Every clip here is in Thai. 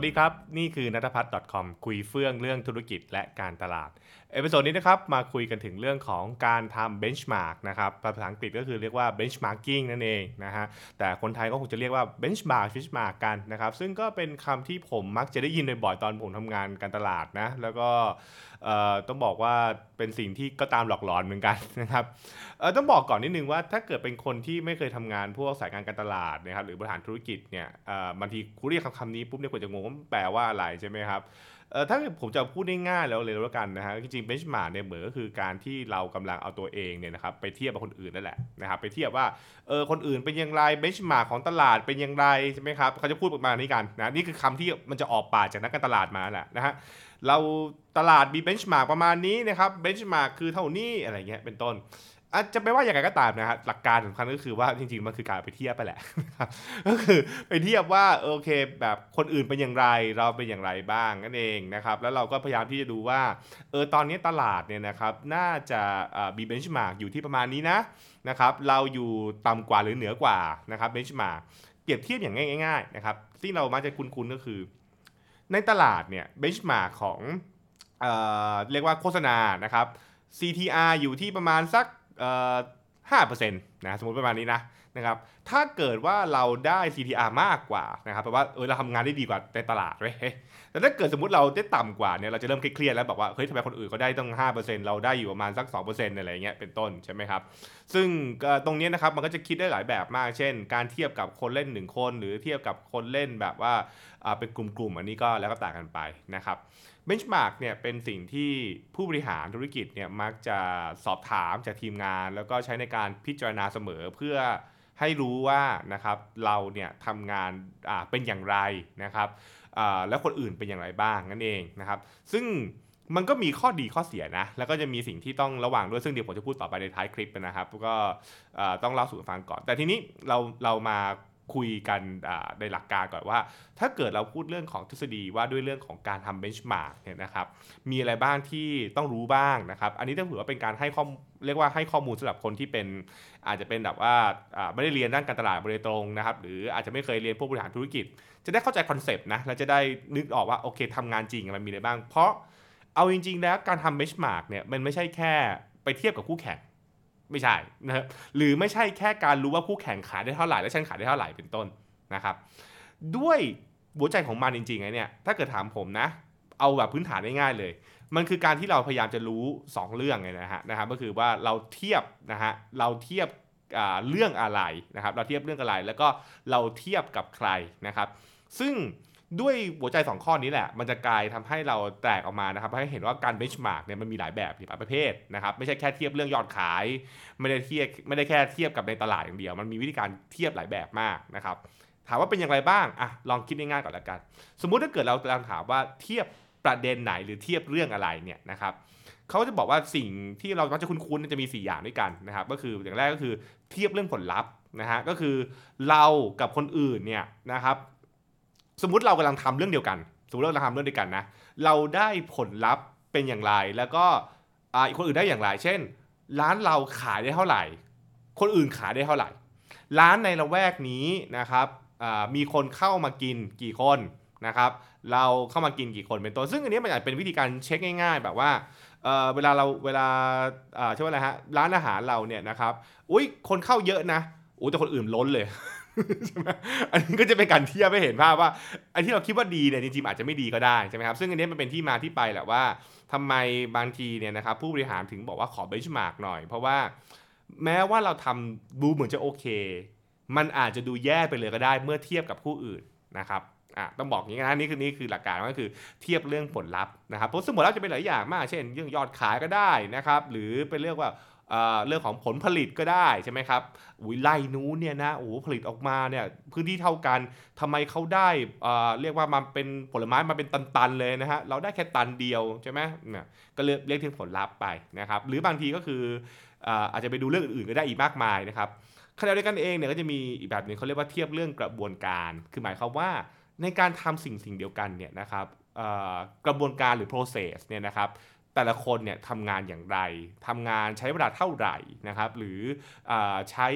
สวัสดีครับ นี่คือนัทพัฒน์ .com คุยเฟื่องเรื่องธุรกิจและการตลาด episode นี้นะครับมาคุยกันถึงเรื่องของการทำ benchmark นะครับภาษาอังกฤษก็คือเรียกว่า benchmarking นั่นเองนะฮะแต่คนไทยก็คงจะเรียกว่า benchmark benchmark กันนะครับ ซึ่งก็เป็นคำที่ผมมักจะได้ยินบ่อยๆตอนผมทำงานการตลาดนะแล้วก็ ต้องบอกว่าเป็นสิ่งที่ก็ตามหลอกหลอนเหมือนกันนะครับต้องบอกก่อนนิดนึงว่าถ้าเกิดเป็นคนที่ไม่เคยทำงานพวกสายการการตลาดนะครับหรือบริหารธุรกิจเนี่ยบางทีคุณเรียกคำนี้ปุ๊บเนี่ยคนจะงงว่าแปลว่าอะไรใช่ไหมครับถ้าผมจะพูดง่ายๆแล้วเลยแล้วกันนะฮะจริงๆ benchmark เนี่ยเหมือนก็คือการที่เรากำลังเอาตัวเองเนี่ยนะครับไปเทียบกับคนอื่นนั่นแหละนะครับไปเทียบว่าเออคนอื่นเป็นอย่างไร benchmark ของตลาดเป็นอย่างไรใช่ไหมครับเขาจะพูดประมาณนี้กันนะนี่คือคำที่มันจะออกปากจากนักการตลาดมาแหละนะฮะ เราตลาดมี benchmark ประมาณนี้นะครับ benchmark คือเท่านี้อะไรเงี้ยเป็นต้นอาจจะไม่ว่าอย่างไรก็ตามนะฮะหลักการสำคัญก็คือว่าจริงๆมันคือการไปเทียบไปแหละก็คือไปเทียบว่าโอเค แบบคนอื่นเป็นอย่างไรเราเป็นอย่างไรบ้างนั่นเองนะครับแล้วเราก็พยายามที่จะดูว่าเออตอนนี้ตลาดเนี่ยนะครับน่าจะมี benchmark อยู่ที่ประมาณนี้นะนะครับเราอยู่ต่ำกว่าหรือเหนือกว่านะครับ benchmark เปรียบเทียบอย่างง่ายๆนะครับที่เรามาจะคุ้นๆก็คือ ในตลาดเนี่ย benchmark ของเออเรียกว่าโฆษณานะครับ CTR อยู่ที่ประมาณสัก5เปอร์เซ็นต์นะสมมติประมาณนี้นะ นะครับถ้าเกิดว่าเราได้ CTR มากกว่านะครับแปลว่าเออเราทำงานได้ดีกว่าในตลาดเว้ยแต่ถ้าเกิดสมมติเราได้ต่ำกว่าเนี่ยเราจะเริ่มเครียดแล้วบอกว่าเฮ้ยทำไมคนอื่นเขาได้ต้อง5%เราได้อยู่ประมาณสัก 2%อะไรเงี้ยเป็นต้นใช่ไหมครับซึ่งตรงนี้นะครับมันก็จะคิดได้หลายแบบมาก เช่น การเทียบกับคนเล่น 1 คน หรือเทียบกับคนเล่นแบบว่าเป็นกลุ่มๆอันนี้ก็แล้วก็ต่างกันไปนะครับเบนช์มาร์กเนี่ยเป็นสิ่งที่ผู้บริหารธุรกิจเนี่ยมักจะสอบถามจากทีมงาน แล้วก็ใช้ในการพิจารณาเสมอเพื่อ ให้รู้ว่านะครับเราเนี่ยทำงานเป็นอย่างไรนะครับแล้วคนอื่นเป็นอย่างไรบ้างนั่นเองนะครับซึ่งมันก็มีข้อดีข้อเสียนะ แล้วก็จะมีสิ่งที่ต้องระวังด้วยซึ่งเดี๋ยวผมจะพูดต่อไปในท้ายคลิปนะครับ ก็ต้องเล่าสู่ฟังก่อน แต่ทีนี้เราเรามา คุยกันในหลักการก่อนว่า ถ้าเกิดเราพูดเรื่องของทฤษฎีว่าด้วยเรื่องของการทำเบนช์มาร์กเนี่ยนะครับมีอะไรบ้างที่ต้องรู้บ้างนะครับ อันนี้ต้องถือว่าเป็นการให้ข้อเรียกว่าให้ข้อมูลสำหรับคนที่เป็นอาจจะเป็นแบบว่าไม่ได้เรียนด้านการตลาดโดยตรงนะครับ หรืออาจจะไม่เคยเรียนพวกบริหารธุรกิจ จะได้เข้าใจ concept นะแล้วจะได้นึกออกว่าโอเคทำงานจริงมันมีอะไรบ้าง เพราะเอาจริง ๆ แล้วการทำ benchmark เนี่ยมันไม่ใช่แค่ไปเทียบกับคู่แข่ง ไม่ใช่นะครับหรือไม่ใช่แค่การรู้ว่าคู่แข่งขายได้เท่าไหร่และฉันขายได้เท่าไหร่เป็นต้นนะครับ ด้วยหัวใจของมันจริงๆไงเนี่ยถ้าเกิดถามผมนะ เอาแบบพื้นฐานง่ายๆเลย มันคือการที่เราพยายามจะรู้ 2 เรื่องไงนะฮะนะครับก็คือว่าเราเทียบนะฮะเราเทียบเรื่องอะไรนะครับ เราเทียบเรื่องอะไรแล้วก็เราเทียบกับใครนะครับ ซึ่ง ด้วยหัวใจ 2 ข้อนี้แหละ มันจะกลายทำให้เราแตกออกมานะครับให้เห็นว่าการ benchmark เนี่ยมันมีหลายแบบหลายประเภทนะครับไม่ใช่แค่เทียบเรื่องยอดขาย ไม่ได้เทียบไม่ได้แค่เทียบกับในตลาดอย่างเดียว มันมีวิธีการเทียบหลายแบบมากนะครับถามว่าเป็นอย่างไรบ้างอะลองคิดง่ายๆก่อนละกัน สมมุติถ้าเกิดเรากำลังถามว่าเทียบประเด็นไหนหรือเทียบเรื่องอะไรเนี่ยนะครับเขาจะบอกว่าสิ่งที่เรามักจะคุ้นๆจะมี 4 อย่างด้วยกันนะครับก็คืออย่างแรกก็คือเทียบเรื่องผลลัพธ์นะฮะก็คือเรากับคนอื่นเนี่ยนะครับ สมมติเรากำลังทำเรื่องเดียวกัน สมมติเราทำเรื่องเดียวกันนะ เราได้ผลลัพธ์เป็นอย่างไร แล้วก็อีกคนอื่นได้อย่างไร เช่น ร้านเราขายได้เท่าไหร่ คนอื่นขายได้เท่าไหร่ ร้านในละแวกนี้นะครับมีคนเข้ามากินกี่คนนะครับ เราเข้ามากินกี่คนเป็นต้น ซึ่งอันนี้มันอาจเป็นวิธีการเช็คง่าย ๆ แบบว่าเวลาเราเวลาใช่ไหมนะฮะร้านอาหารเราเนี่ยนะครับ อุ้ยคนเข้าเยอะนะอุ้ยแต่คนอื่นล้นเลย ใช่ไหมอันนี้ก็จะเป็นการเทียบให้เห็นภาพว่าไอ้ที่เราคิดว่าดีเนี่ยจริงๆอาจจะไม่ดีก็ได้ใช่ไหมครับซึ่งอันนี้มันเป็นที่มาที่ไปแหละว่าทำไมบางทีเนี่ยนะครับผู้บริหารถึงบอกว่าขอเบนช์มาร์กหน่อย เพราะว่าแม้ว่าเราทำดูเหมือนจะโอเค มันอาจจะดูแย่ไปเลยก็ได้เมื่อเทียบกับผู้อื่นนะครับอะต้องบอกอย่างนี้นะนี่คือนี่คือหลักการก็คือเทียบเรื่องผลลัพธ์นะครับเพราะซึ่งผลลัพธ์จะเป็นหลายอย่างมาก เช่น เรื่องยอดขายก็ได้นะครับหรือเป็นเรื่องว่า เรื่องของผลผลิตก็ได้ใช่ไหมครับอุ้ยไล่นู้นเนี่ยนะโอ้ผลิตออกมาเนี่ยพื้นที่เท่ากันทำไมเขาได้เรียกว่ามันเป็นผลไม้มาเป็นตันๆเลยนะฮะเราได้แค่ตันเดียวใช่ไหมเนี่ยก็เรียกเรียกถึงผลลัพธ์ไปนะครับหรือบางทีก็คืออาจจะไปดูเรื่องอื่นๆก็ได้อีกมากมายนะครับขณะเดียวกันเองเนี่ยก็จะมีอีกแบบหนึ่งเขาเรียกว่าเทียบเรื่องกระบวนการ คือหมายความว่าในการทำสิ่งสิ่งเดียวกันเนี่ยนะครับกระบวนการหรือ process เนี่ยนะครับ แต่ละคนเนี่ยทำงานอย่างไรทำงานใช้เวลาเท่าไหร่นะครับหรืออใช้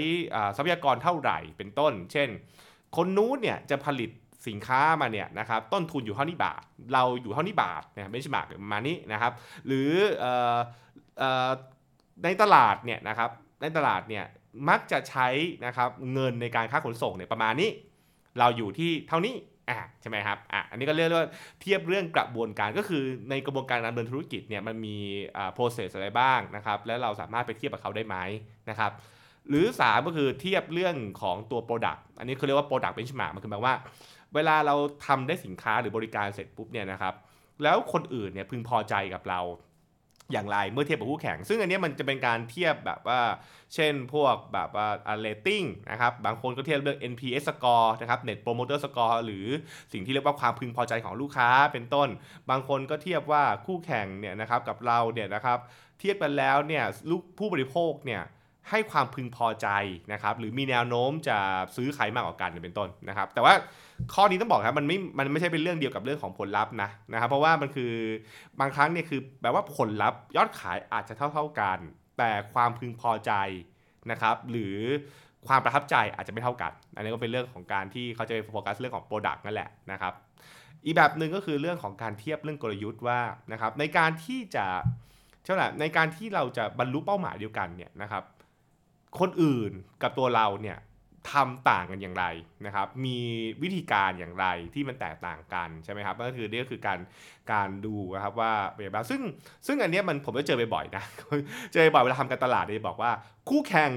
ทรัพยากรเท่าไหร่เป็นต้น เช่น คนนู้นเนี่ยจะผลิตสินค้ามาเนี่ยนะครับต้นทุนอยู่เท่านี้บาท เราอยู่เท่านี้บาทนะไม่ใช่บาทประมาณนี้นะครับ หรือในตลาดเนี่ยนะครับในตลาดเนี่ยมักจะใช้นะครับเงินในการค่าขนส่งเนี่ยประมาณนี้ เราอยู่ที่เท่านี้ อ่าใช่ไหมครับอะอันนี้ก็เรียกว่าเทียบเรื่องกระบวนการก็คือในกระบวนการดำเนินธุรกิจเนี่ยมันมีอ่า process อะไรบ้างนะครับ แล้วเราสามารถไปเทียบกับเขาได้ไหมนะครับหรือ 3 ก็คือเทียบเรื่องของตัว Product อันนี้คือเรียกว่า Product Benchmark มันคือแปลว่า เวลาเราทำได้สินค้าหรือบริการเสร็จปุ๊บเนี่ยนะครับแล้วคนอื่นเนี่ยพึงพอใจกับเรา อย่างไรเมื่อเทียบกับคู่แข่ง ซึ่งอันนี้มันจะเป็นการเทียบแบบว่า เช่นพวกแบบว่า rating นะครับ บางคนก็เทียบเรื่อง NPS score นะครับ Net Promoter score หรือสิ่งที่เรียกว่าความพึงพอใจของลูกค้าเป็นต้น บางคนก็เทียบว่าคู่แข่งเนี่ยนะครับกับเราเนี่ยนะครับ เทียบกันแล้วเนี่ยลูกผู้บริโภคเนี่ยให้ความพึงพอใจนะครับ หรือมีแนวโน้มจะซื้อใครมากกว่ากันเป็นต้นนะครับ แต่ว่า ข้อนี้ต้องบอกครับมันไม่มันไม่ใช่เป็นเรื่องเดียวกับเรื่องของผลลัพธ์นะนะครับเพราะว่ามันคือบางครั้งเนี่ยคือแปลว่าผลลัพธ์ยอดขายอาจจะเท่าเท่ากัน แต่ความพึงพอใจนะครับ หรือความประทับใจอาจจะไม่เท่ากัน อันนี้ก็เป็นเรื่องของการที่เขาจะไปโฟกัสเรื่องของ Product นั่นแหละนะครับ อีกแบบหนึ่งก็คือเรื่องของการเทียบเรื่องกลยุทธ์ว่านะครับในการที่จะเช่าไหร่ในการที่เราจะบรรลุเป้าหมายเดียวกันเนี่ยนะครับ คนอื่นกับตัวเราเนี่ย ทำต่างกันอย่างไรนะครับ มีวิธีการอย่างไรที่มันแตกต่างกันใช่ไหมครับก็คือนี่ก็คือการการดูนะครับว่าเป็นแบบซึ่งซึ่งอันนี้มันผมก็เจอบ่อยๆนะเจอบ่อยเวลาทำการตลาดเนี่ยบอกว่า คู่แข่ง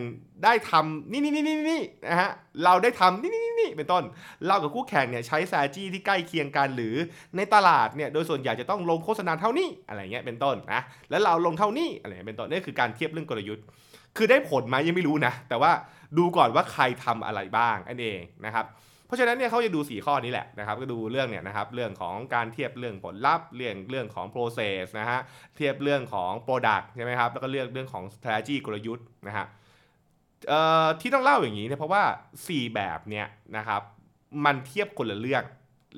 ได้ทำนี่นี่นี่นี่นี่นะฮะเราได้ทำนี่นี่นี่นี่เป็นต้น เรากับคู่แข่งเนี่ยใช้แซจี้ที่ใกล้เคียงกันหรือในตลาดเนี่ยโดยส่วนใหญ่จะต้องลงโฆษณาเท่านี้อะไรเงี้ยเป็นต้นนะแล้วเราลงเท่านี้อะไรเป็นต้นนี่คือการเทียบเรื่องกลยุทธ์ คือได้ผลไหมยังไม่รู้นะ แต่ว่าดูก่อนว่าใครทำอะไรบ้างนั่นเองนะครับเพราะฉะนั้นเนี่ยเขาจะดู 4 ข้อนี้แหละนะครับก็ดูเรื่องเนี่ยนะครับเรื่องของการเทียบเรื่องผลลัพธ์เรื่องเรื่องของ process นะฮะเทียบเรื่องของ product ใช่ไหมครับแล้วก็เรื่องเรื่องของ strategy กลยุทธ์นะฮะที่ต้องเล่าอย่างนี้เนี่ยเพราะว่า 4 แบบเนี่ยนะครับมันเทียบคนละเรื่อง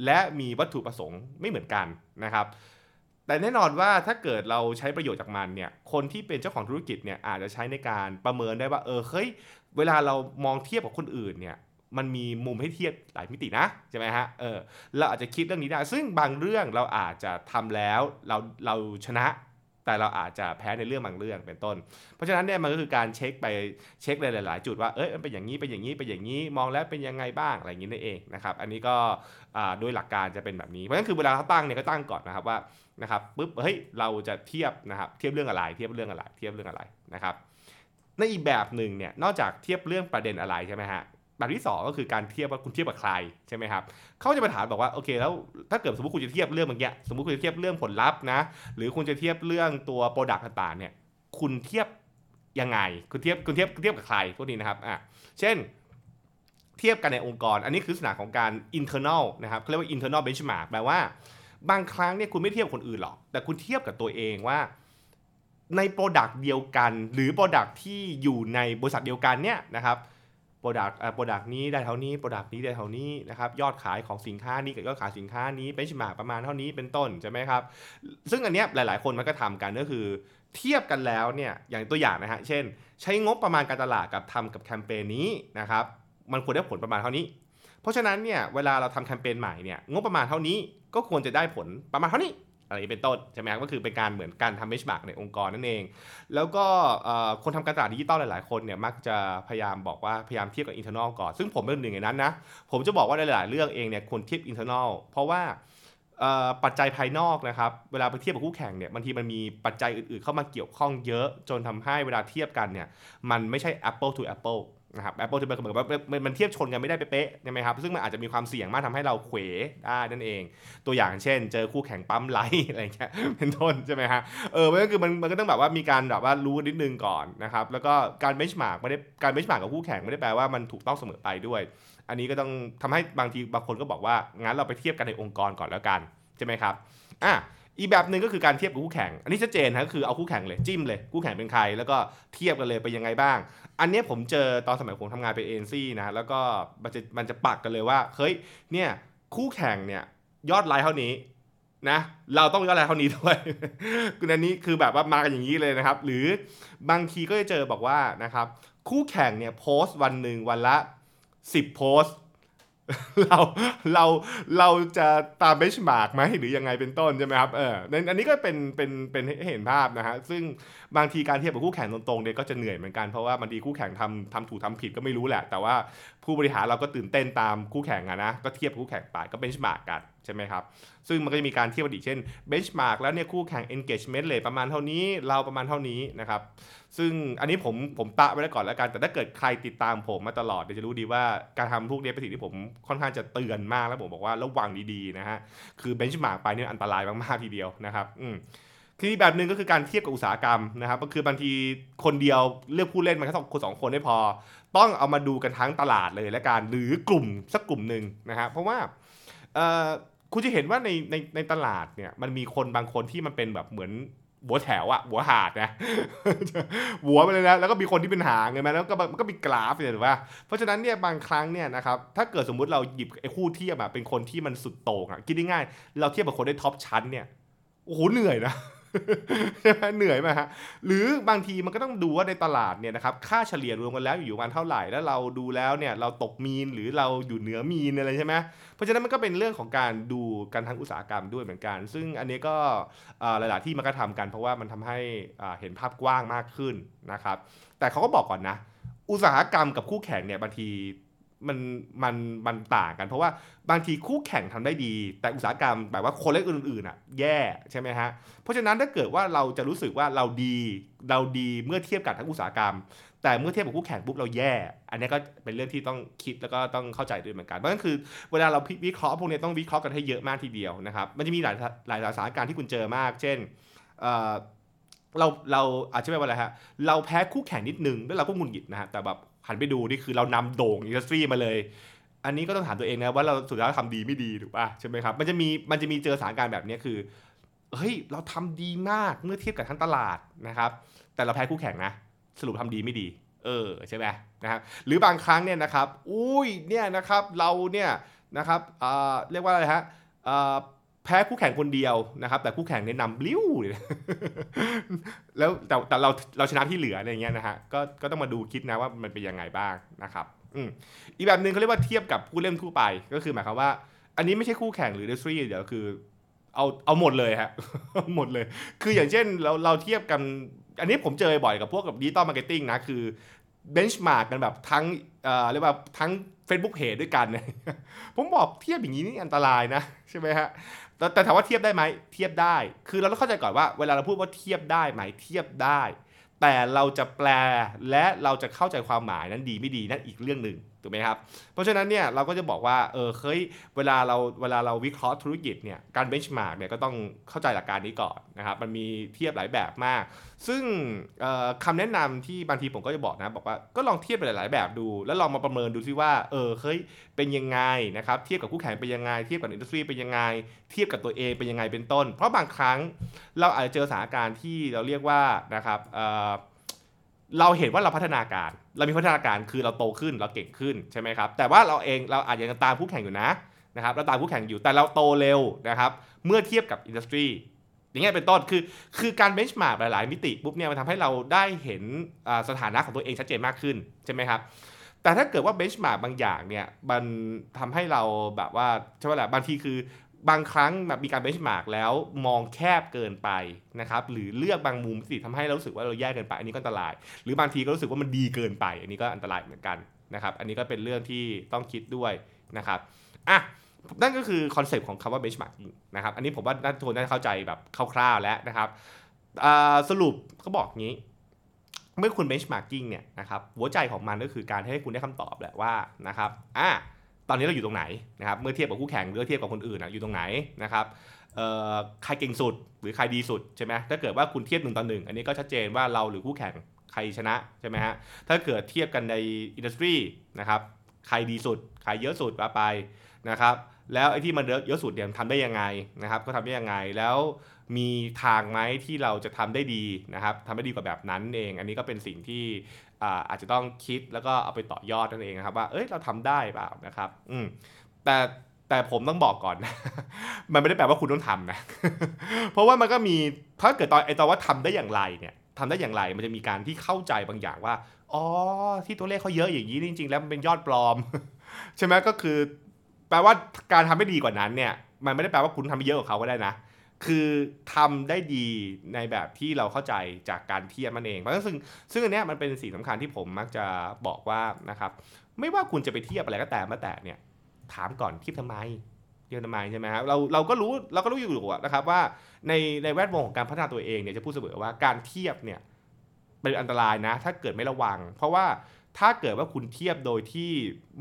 และมีวัตถุประสงค์ไม่เหมือนกันนะครับ แต่แน่นอนว่าถ้าเกิดเราใช้ประโยชน์จากมันเนี่ย คนที่เป็นเจ้าของธุรกิจเนี่ยอาจจะใช้ในการประเมินได้ว่า เออ เฮ้ย เวลาเรามองเทียบกับคนอื่นเนี่ยมันมีมุมให้เทียบหลายมิตินะใช่ไหมฮะ เออ เราอาจจะคิดเรื่องนี้ได้ ซึ่งบางเรื่องเราอาจจะทำแล้วเราเราชนะ แต่เราอาจจะแพ้ในเรื่องบางเรื่องเป็นต้น เพราะฉะนั้นเนี่ยมันก็คือการเช็คไปเช็คหลาย ๆ จุดว่าเอ้ยมันเป็นอย่างนี้เป็นอย่างนี้เป็นอย่างนี้มองแล้วเป็นยังไงบ้างอะไรอย่างนี้นั่นเองนะครับอันนี้ก็โดยหลักการจะเป็นแบบนี้เพราะฉะนั้นคือเวลาเขาตั้งเนี่ยก็ตั้งก่อนนะครับว่านะครับปุ๊บเฮ้ยเราจะเทียบนะครับเทียบเรื่องอะไรเทียบเรื่องอะไรเทียบเรื่องอะไรนะครับในอีกแบบหนึ่งเนี่ยนอกจากเทียบเรื่องประเด็นอะไรใช่ไหมฮะ แบบที่ 2 ก็คือการเทียบว่าคุณเทียบกับใครใช่ไหมครับเขาจะมาถามบอกว่าโอเคแล้วถ้าเกิดสมมติคุณจะเทียบเรื่องเมื่อกี้สมมติคุณจะเทียบเรื่องผลลัพธ์นะหรือคุณจะเทียบเรื่องตัว product ต่างๆเนี่ยคุณเทียบยังไง คุณเทียบคุณเทียบเทียบกับใครพวกนี้นะครับอะเช่น เทียบกันในองค์กร อันนี้คือลักษณะของการ internal นะครับเขาเรียกว่า internal benchmark แปลว่า บางครั้งเนี่ยคุณไม่เทียบคนอื่นหรอก แต่คุณเทียบกับตัวเองว่าใน product เดียวกัน หรือ product ที่อยู่ในบริษัทเดียวกันเนี่ยนะครับ product product นี้ได้เท่านี้ product นี้ได้เท่านี้นะครับยอดขายของสินค้านี้กับยอดขายสินค้านี้ benchmark มาประมาณเท่านี้เป็นต้นใช่ไหมครับซึ่งอันเนี้ยหลาย ๆ คนมันก็ทำกันก็คือ เทียบกันแล้วเนี่ยอย่างตัวอย่างนะฮะเช่น ใช้งบประมาณการตลาดกับทำกับแคมเปญนี้นะครับมันควรได้ผลประมาณเท่านี้ เพราะฉะนั้นเนี่ยเวลาเราทำแคมเปญใหม่เนี่ยงบประมาณเท่านี้ก็ควรจะได้ผลประมาณเท่านี้ อะไรเป็นต้นใช่ไหมครับก็คือเป็นการเหมือนการทำ benchmark ในองค์กรนั่นเอง แล้วก็คนทำการตลาดดิจิตอลหลาย ๆ คนเนี่ยมักจะพยายามบอกว่าพยายามเทียบกับ internal ก่อน ซึ่งผมเป็นหนึ่งในนั้นนะผมจะบอกว่าหลาย ๆ เรื่องเองเนี่ยควรเทียบ internal เพราะว่าปัจจัยภายนอกนะครับเวลาไปเทียบกับคู่แข่งเนี่ยบางทีมันมีปัจจัยอื่น ๆ เข้ามาเกี่ยวข้องเยอะจนทำให้เวลาเทียบกันเนี่ยมันไม่ใช่ Apple to Apple นะครับ Apple จะเป็นเหมือนว่ามันเทียบชนกันไม่ได้เป๊ะใช่ไหมครับซึ่งมันอาจจะมีความเสี่ยงมากทำให้เราเขวได้นั่นเอง ตัวอย่างเช่น เจอคู่แข่งปั๊มไลก์อะไรเงี้ยเป็นต้นใช่ไหมฮะเออมันก็คือมันมันก็ต้องแบบว่ามีการแบบว่ารู้นิดนึงก่อนนะครับแล้วก็การ benchmark ไม่ได้การ benchmark กับคู่แข่งไม่ได้แปลว่ามันถูกต้องเสมอไปด้วย อันนี้ก็ต้องทำให้บางทีบางคนก็บอกว่างั้นเราไปเทียบกันในองค์กรก่อนแล้วกันใช่ไหมครับอะ อีกแบบหนึ่งก็คือการเทียบกับคู่แข่ง อันนี้ชัดเจนนะก็คือเอาคู่แข่งเลยจิ้มเลยคู่แข่งเป็นใคร แล้วก็เทียบกันเลยไปยังไงบ้าง อันนี้ผมเจอตอนสมัยผมทำงานเอเจนซี่นะแล้วก็มันจะมันจะปักกันเลยว่าเฮ้ยเนี่ยคู่แข่งเนี่ยยอดไลค์เท่านี้นะเราต้องยอดไลค์เท่านี้ด้วยคืออันนี้คือแบบว่ามากันอย่างนี้เลยนะครับ หรือบางทีก็จะเจอบอกว่านะครับคู่แข่งเนี่ยโพสต์วันหนึ่งวันละ 10 โพสต์ เราเราเราจะตามเบชมาร์กไหมหรือยังไงเป็นต้นใช่ไหมครับเอออันนี้ก็เป็นเป็นเป็นเห็นภาพนะฮะซึ่งบางทีการเทียบกับคู่แข่งตรงๆเนี่ยก็จะเหนื่อยเหมือนกันเพราะว่าบางทีคู่แข่งทำทำถูกทำผิดก็ไม่รู้แหละ แต่ว่าผู้บริหารเราก็ตื่นเต้นตามคู่แข่งอะนะก็เทียบคู่แข่งไปก็เบชมาร์กกัน ใช่ไหมครับ ซึ่งมันก็จะมีการเทียบกันอีกเช่นเบนช์มาร์กแล้วเนี่ยคู่แข่ง engagement rate ประมาณเท่านี้ เราประมาณเท่านี้นะครับ ซึ่งอันนี้ผมผมตะไว้แล้วก่อนแล้วกัน แต่ถ้าเกิดใครติดตามผมมาตลอดเดี๋ยวจะรู้ดีว่าการทำพวกนี้เป็นสิ่งที่ผมค่อนข้างจะเตือนมากแล้วผมบอกว่าระวังดีๆนะฮะ คือเบนช์มาร์กไปเนี่ยอันตรายมากๆทีเดียวนะครับอืมทีแบบหนึ่งก็คือการเทียบกับอุตสาหกรรมนะครับก็คือบางทีคนเดียวเลือกผู้เล่นมาแค่สองคนสองคนไม่พอ ต้องเอามาดูกันทั้งตลาดเลยและการหรือกลุ่มสักกลุ่มหนึ่งนะครับเพราะว่า คุณจะเห็นว่าในในในตลาดเนี่ยมันมีคนบางคนที่มันเป็นแบบเหมือนหัวแถวอะหัวหาดนะหัวไปเลยนะแล้วก็มีคนที่เป็นหางไงไหมแล้วก็มันก็มีกราฟเนี่ยถูกป่ะเพราะฉะนั้นเนี่ยบางครั้งเนี่ยนะครับถ้าเกิดสมมุติเราหยิบไอ้คู่เทียบอะเป็นคนที่มันสุดโต่งอะคิดง่ายๆเราเทียบกับคนได้ท็อปชั้นเนี่ยโอ้โหเหนื่อยนะ เหนื่อยไหมฮะหรือบางทีมันก็ต้องดูว่าในตลาดเนี่ยนะครับค่าเฉลี่ยรวมกันแล้วอยู่ประมาณเท่าไหร่แล้วเราดูแล้วเนี่ยเราตกมีนหรือเราอยู่เหนือมีนอะไรใช่ไหมเพราะฉะนั้นมันก็เป็นเรื่องของการดูกันทางอุตสาหกรรมด้วยเหมือนกัน ซึ่งอันนี้ก็หลาย ๆ ที่มันก็ทำกันเพราะว่ามันทำให้เห็นภาพกว้างมากขึ้นนะครับแต่เขาก็บอกก่อนนะ อุตสาหกรรมกับคู่แข่งเนี่ยบางที มันมันมันต่างกัน เพราะว่าบางทีคู่แข่งทำได้ดี แต่อุตสาหกรรมแบบว่าคนเล็กอื่นๆอะแย่ใช่ไหมฮะเพราะฉะนั้นถ้าเกิดว่าเราจะรู้สึกว่าเราดีเราดีเมื่อเทียบกับทั้งอุตสาหกรรม แต่เมื่อเทียบกับคู่แข่งปุ๊บเราแย่ อันนี้ก็เป็นเรื่องที่ต้องคิดแล้วก็ต้องเข้าใจด้วยเหมือนกันเพราะนั่นคือเวลาเราวิเคราะห์พวกนี้ต้องวิเคราะห์กันให้เยอะมากทีเดียวนะครับมันจะมีหลายหลายสถานการณ์ที่คุณเจอมาก เช่นเราเราอาจจะไม่ว่าอะไรฮะเราแพ้คู่แข่งนิดนึงแล้วเราก็งุนหงิดนะฮะแต่แบบ หันไปดูนี่คือเรานำโด่งอินดัสทรีมาเลย อันนี้ก็ต้องถามตัวเองนะว่าเราสุดท้ายทำดีไม่ดีถูกป่ะใช่ไหมครับมันจะมีมันจะมีเจอสถานการณ์แบบนี้คือเฮ้ยเราทำดีมากเมื่อเทียบกับทั้งตลาดนะครับ แต่เราแพ้คู่แข่งนะ สรุปทำดีไม่ดี เออใช่ไหมนะครับหรือบางครั้งเนี่ยนะครับ อุ้ยเนี่ยนะครับเราเนี่ยนะครับเเรียกว่าอะไรฮะ แพ้คู่แข่งคนเดียวนะครับ แต่คู่แข่งเนี่ยนำบลิ้วแล้วแต่แต่เราเราชนะที่เหลืออะไรเงี้ยนะฮะก็ก็ต้องมาดูคิดนะว่ามันเป็นยังไงบ้างนะครับอืมอีกแบบหนึ่งเขาเรียกว่าเทียบกับผู้เล่นทั่วไปก็คือหมายความว่า อันนี้ไม่ใช่คู่แข่งหรือเดสทรีเดี๋ยวคือเอาเอาหมดเลยฮะหมดเลย คืออย่างเช่นเราเราเทียบกัน อันนี้ผมเจอบ่อยกับพวกกับ digital marketing นะคือ benchmark กันแบบทั้งเอ่อเรียกว่าทั้ง Facebook เพจด้วยกันเนี่ยผมบอกเทียบอย่างนี้นี่อันตรายนะ ใช่ไหมฮะ แต่ถามว่าเทียบได้ไหมเทียบได้ คือเราต้องเข้าใจก่อนว่าเวลาเราพูดว่าเทียบได้ไหมเทียบได้ แต่เราจะแปลและเราจะเข้าใจความหมายนั้นดีไม่ดีนั่นอีกเรื่องหนึ่ง ถูกไหมครับเพราะฉะนั้นเนี่ยเราก็จะบอกว่าเออเฮ้ยเวลาเราเวลาเราวิเคราะห์ธุรกิจเนี่ยการ benchmark เนี่ยก็ต้องเข้าใจหลักการนี้ก่อนนะครับมันมีเทียบหลายแบบมาก ซึ่งคำแนะนำที่บางทีผมก็จะบอกนะบอกว่าก็ลองเทียบไปหลาย ๆ แบบดู แล้วลองมาประเมินดูซิว่าเออเฮ้ยเป็นยังไงนะครับเทียบกับคู่แข่งเป็นยังไงเทียบกับอินดัสทรีเป็นยังไงเทียบกับตัวเองเป็นยังไงเป็นต้น เพราะบางครั้งเราอาจจะเจอสถานการณ์ที่เราเรียกว่านะครับ เราเห็นว่าเราพัฒนาการ เรามีพัฒนาการคือเราโตขึ้นเราเก่งขึ้นใช่ไหมครับ แต่ว่าเราเองเราอาจจะยังตามคู่แข่งอยู่นะนะครับเราตามคู่แข่งอยู่แต่เราโตเร็วนะครับ เมื่อเทียบกับ industry อย่างเงี้ยเป็นต้นคือคือการ benchmark หลาย ๆ มิติปุ๊บเนี่ยมันทำให้เราได้เห็นสถานะของตัวเองชัดเจนมากขึ้นใช่ไหมครับแต่ถ้าเกิดว่า benchmark บางอย่างเนี่ยมันทำให้เราแบบว่าใช่ไหมล่ะบางทีคือ บางครั้งแบบมีการ benchmark แล้วมองแคบเกินไปนะครับหรือเลือกบางมุมที่ทำให้เรารู้สึกว่าเราแย่เกินไป อันนี้ก็อันตราย หรือบางทีก็รู้สึกว่ามันดีเกินไป อันนี้ก็อันตรายเหมือนกันนะครับ อันนี้ก็เป็นเรื่องที่ต้องคิดด้วยนะครับอะนั่นก็คือคอนเซปต์ของคำว่า benchmark นะครับอันนี้ผมว่าน่าทุกคนน่าเข้าใจแบบคร่าวๆแล้วนะครับสรุปเขาบอกงี้ เมื่อคุณ benchmarking เนี่ยนะครับหัวใจของมันก็คือการให้คุณได้คำตอบแหละว่านะครับอะ ตอนนี้เราอยู่ตรงไหนนะครับเมื่อเทียบกับคู่แข่งหรือเทียบกับคนอื่นอยู่ตรงไหนนะครับใครเก่งสุดหรือใครดีสุดใช่ไหมถ้าเกิดว่าคุณเทียบหนึ่งต่อหนึ่งอันนี้ก็ชัดเจนว่าเราหรือคู่แข่งใครชนะใช่ไหมฮะถ้าเกิดเทียบกันในอินดัสทรีนะครับใครดีสุด ใครเยอะสุดว่าไปนะครับแล้วไอ้ที่มันเยอะสุดเนี่ยทำได้ยังไงนะครับก็ทำได้ยังไงแล้วมีทางไหมที่เราจะทำได้ดีนะครับทำได้ดีกว่าแบบนั้นเอง อันนี้ก็เป็นสิ่งที่ อาจจะต้องคิดแล้วก็เอาไปต่อยอดนั่นเองนะครับ ว่าเอ้ยเราทำได้เปล่านะครับอืมแต่แต่ผมต้องบอกก่อน มันไม่ได้แปลว่าคุณต้องทำนะ เพราะว่ามันก็มีถ้าเกิดตอนไอตอนว่าทำได้อย่างไรเนี่ยทำได้อย่างไรมันจะมีการที่เข้าใจบางอย่างว่าอ๋อที่ตัวเลขเขาเยอะอย่างนี้จริง ๆ แล้วมันเป็นยอดปลอม ใช่ไหมก็คือ แปลว่าการทำได้ดีกว่านั้นเนี่ย มันไม่ได้แปลว่าคุณทำไปเยอะกว่าเขาก็ได้นะ คือทำได้ดีในแบบที่เราเข้าใจจากการเทียบมันเอง เพราะฉะนั้นซึ่งซึ่งอันเนี้ยมันเป็นสิ่งสำคัญที่ผมมักจะบอกว่านะครับ ไม่ว่าคุณจะไปเทียบอะไรก็แต่มาแต่เนี่ยถามก่อนเทียบทำไมเทียบทำไมใช่ไหมครับเราเราก็รู้เราก็รู้อยู่นะครับว่าในในแวดวงของการพัฒนาตัวเองเนี่ยจะพูดเสมอว่าการเทียบเนี่ยเป็นอันตรายนะ ถ้าเกิดไม่ระวัง เพราะว่าถ้าเกิดว่าคุณเทียบโดยที่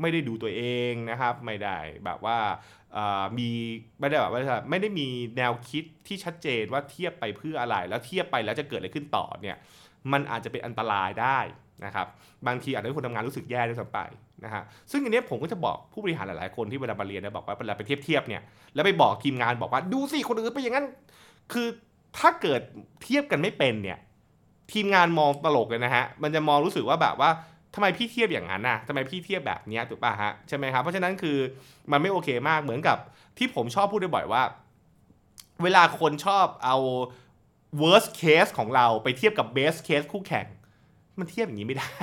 ไม่ได้ดูตัวเองนะครับ ไม่ได้แบบว่า มีไม่ได้แบบว่าไม่ได้มีแนวคิดที่ชัดเจนว่าเทียบไปเพื่ออะไร แล้วเทียบไปแล้วจะเกิดอะไรขึ้นต่อเนี่ยมันอาจจะเป็นอันตรายได้นะครับบางทีอาจจะให้คนทำงานรู้สึกแย่ด้วยซ้ำไปนะฮะซึ่งอันนี้ผมก็จะบอกผู้บริหารหลายๆคนที่เวลามาเรียนนะบอกว่าเวลาไปเทียบเทียบเนี่ยแล้วไปบอกทีมงานบอกว่าดูสิคนอื่นไปอย่างนั้น คือถ้าเกิดเทียบกันไม่เป็นเนี่ยทีมงานมองตลกเลยนะฮะมันจะมองรู้สึกว่าแบบว่า ทำไมพี่เทียบอย่างนั้นน่ะทำไมพี่เทียบแบบนี้ถูกป่ะฮะใช่ไหมครับ เพราะฉะนั้นคือมันไม่โอเคมากเหมือนกับที่ผมชอบพูดบ่อยว่า เวลาคนชอบเอา worst case ของเราไปเทียบกับ best case คู่แข่ง มันเทียบอย่างนี้ไม่ได้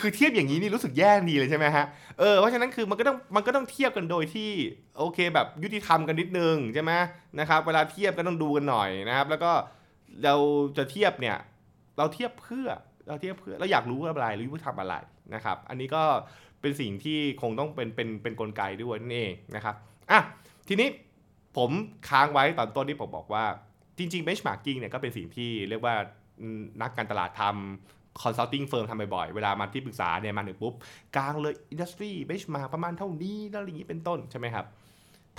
คือเทียบอย่างนี้นี่รู้สึกแย่ดีเลยใช่ไหมฮะ เออ เพราะฉะนั้นคือมันก็ต้องมันก็ต้องเทียบกันโดยที่โอเคแบบยุติธรรมกันนิดนึงใช่ไหมนะครับ เวลาเทียบก็ต้องดูกันหน่อยนะครับ แล้วก็เราจะเทียบเนี่ย เราเทียบเพื่อ เราเทียบเพื่อเราอยากรู้อะไรหรือว่าทำอะไรนะครับ อันนี้ก็เป็นสิ่งที่คงต้องเป็นเป็นเป็นกลไกด้วยนั่นเองนะครับอะทีนี้ผมค้างไว้ตอนต้นที่ผมบอกว่าจริงๆ benchmarking เนี่ยก็เป็นสิ่งที่เรียกว่านักการตลาดทำ consulting firm ทำบ่อยๆ เวลามาที่ปรึกษาเนี่ยมาถึงปุ๊บกางเลย industry benchmark มาประมาณเท่านี้แล้วอย่างนี้เป็นต้นใช่ไหมครับ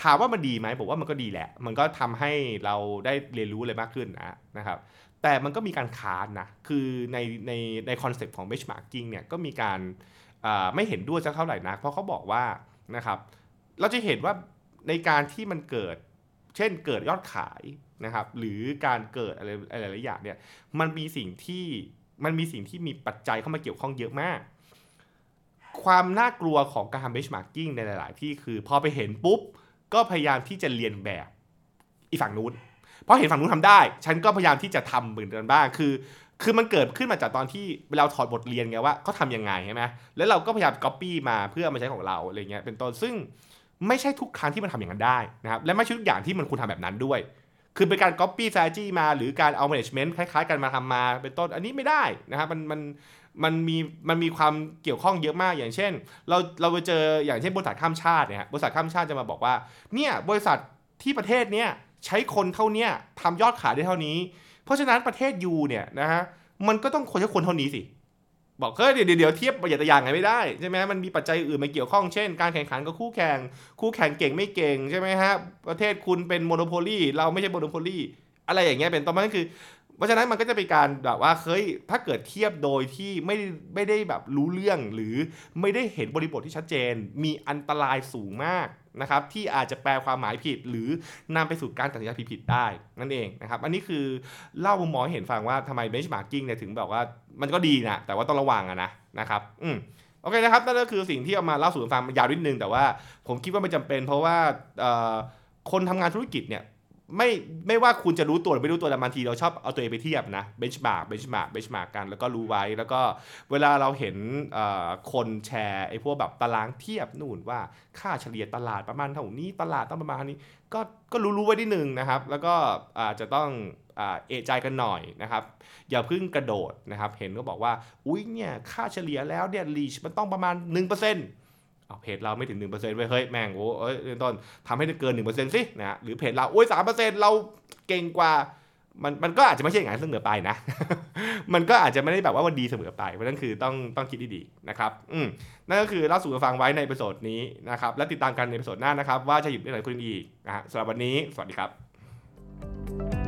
ถามว่ามันดีไหมผมว่ามันก็ดีแหละ มันก็ทำให้เราได้เรียนรู้อะไรมากขึ้นนะนะครับ แต่มันก็มีการค้านนะ คือในในในคอนเซ็ปต์ของ benchmarking เนี่ยก็มีการไม่เห็นด้วยสักเท่าไหร่นัก เพราะเขาบอกว่านะครับ เราจะเห็นว่าในการที่มันเกิด เช่นเกิดยอดขายนะครับ หรือการเกิดอะไรอะไรหลายอย่างเนี่ย มันมีสิ่งที่มันมีสิ่งที่มีปัจจัยเข้ามาเกี่ยวข้องเยอะมาก ความน่ากลัวของการทำ benchmarking ในหลาย ๆ ที่คือพอไปเห็นปุ๊บ ก็พยายามที่จะเลียนแบบอีฝั่งนู้น เพราะเห็นฝั่งนู้นทำได้ ฉันก็พยายามที่จะทำเหมือนกันบ้างคือ คือมันเกิดขึ้นมาจากตอนที่เราถอดบทเรียนไงว่าเขาทำยังไงใช่ไหมแล้วเราก็พยายามก๊อปปี้มาเพื่อมาใช้ของเราอะไรเงี้ยเป็นต้นซึ่งไม่ใช่ทุกครั้งที่มันทำอย่างนั้นได้นะครับและไม่ใช่ทุกอย่างที่มันควรทาแบบนั้นด้วย คือเป็นการ copy strategy มาหรือการเอา management คล้ายๆ กันมาทำมาเป็นต้นอันนี้ไม่ได้นะครับมันมันมันมีมันมีความเกี่ยวข้องเยอะมากอย่างเช่น เราเราไปเจออย่างเช่นบริษัทข้ามชาติเนี่ยบริษัทข้ามชาติจะมาบอกว่าเนี่ยบริษัทที่ประเทศเนี้ย ใช้คนเท่านี้ทำยอดขายได้เท่านี้ เพราะฉะนั้นประเทศ you เนี่ยนะฮะมันก็ต้องคนใช้คนเท่านี้สิ บอกเฮ้ยเดี๋ยวเดี๋ยวเทียบประเทศอย่างเงี้ยไม่ได้ใช่ไหมมันมีปัจจัยอื่นมาเกี่ยวข้องเช่นการแข่งขันกับคู่แข่ง คู่แข่งเก่งไม่เก่งใช่ไหมฮะประเทศคุณเป็น monopoly เราไม่ใช่ monopoly อะไรอย่างเงี้ยเป็นต้นมันคือเพราะฉะนั้นมันก็จะเป็นการแบบว่าเฮ้ยถ้าเกิดเทียบโดยที่ไม่ไม่ได้แบบรู้เรื่องหรือไม่ได้เห็นบริบทที่ชัดเจน มีอันตรายสูงมาก นะครับที่อาจจะแปลความหมายผิด หรือนำไปสู่การตัดสินใจผิดๆได้นั่นเองนะครับอันนี้คือเล่ามุมมองให้ฟังว่าทำไม benchmarking เนี่ยถึงแบบว่ามันก็ดีนะแต่ว่าต้องระวังอะนะนะครับอืมโอเคนะครับนั่นก็คือสิ่งที่เอามาเล่าสู่ฟังยาวนิดนึงแต่ว่าผมคิดว่ามันจำเป็นเพราะว่าคนทำงานธุรกิจเนี่ย ไม่ไม่ว่าคุณจะรู้ตัวหรือไม่รู้ตัวแต่บางทีเราชอบเอาตัวเองไปเทียบนะ benchmark benchmark benchmark กันแล้วก็รู้ไว้แล้วก็เวลาเราเห็นคนแชร์ไอ้พวกแบบตารางเทียบนู่นว่าค่าเฉลี่ยตลาดประมาณเท่านี้ตลาดต้องประมาณนี้ ก็ก็รู้รู้ไว้นิดนึงนะครับ แล้วก็อาจจะต้องเอะใจกันหน่อยนะครับ อย่าเพิ่งกระโดดนะครับ เห็นก็บอกว่า อุ้ยเนี่ยค่าเฉลี่ยแล้วเนี่ยลีชมันต้องประมาณ 1% เอาเพจเราไม่ถึง 1%เว้ยเฮ้ยแม่งโอ้ยเอ้ยต้นทำให้ได้เกิน 1%สินะหรือเพจเราโอ้ย3%เราเก่งกว่ามันมันก็อาจจะไม่ใช่อย่างนั้นเสมอไปนะ มันก็อาจจะไม่ได้แบบว่ามันดีเสมอไป เพราะนั้นคือต้องต้องคิดดีๆนะครับ อืมนั่นก็คือเล่าสู่ฟังไว้ใน episode นี้นะครับ และติดตามกันใน episode หน้านะครับ ว่าจะหยิบเรื่องไหนคุยอีกนะฮะสำหรับวันนี้ สวัสดีครับ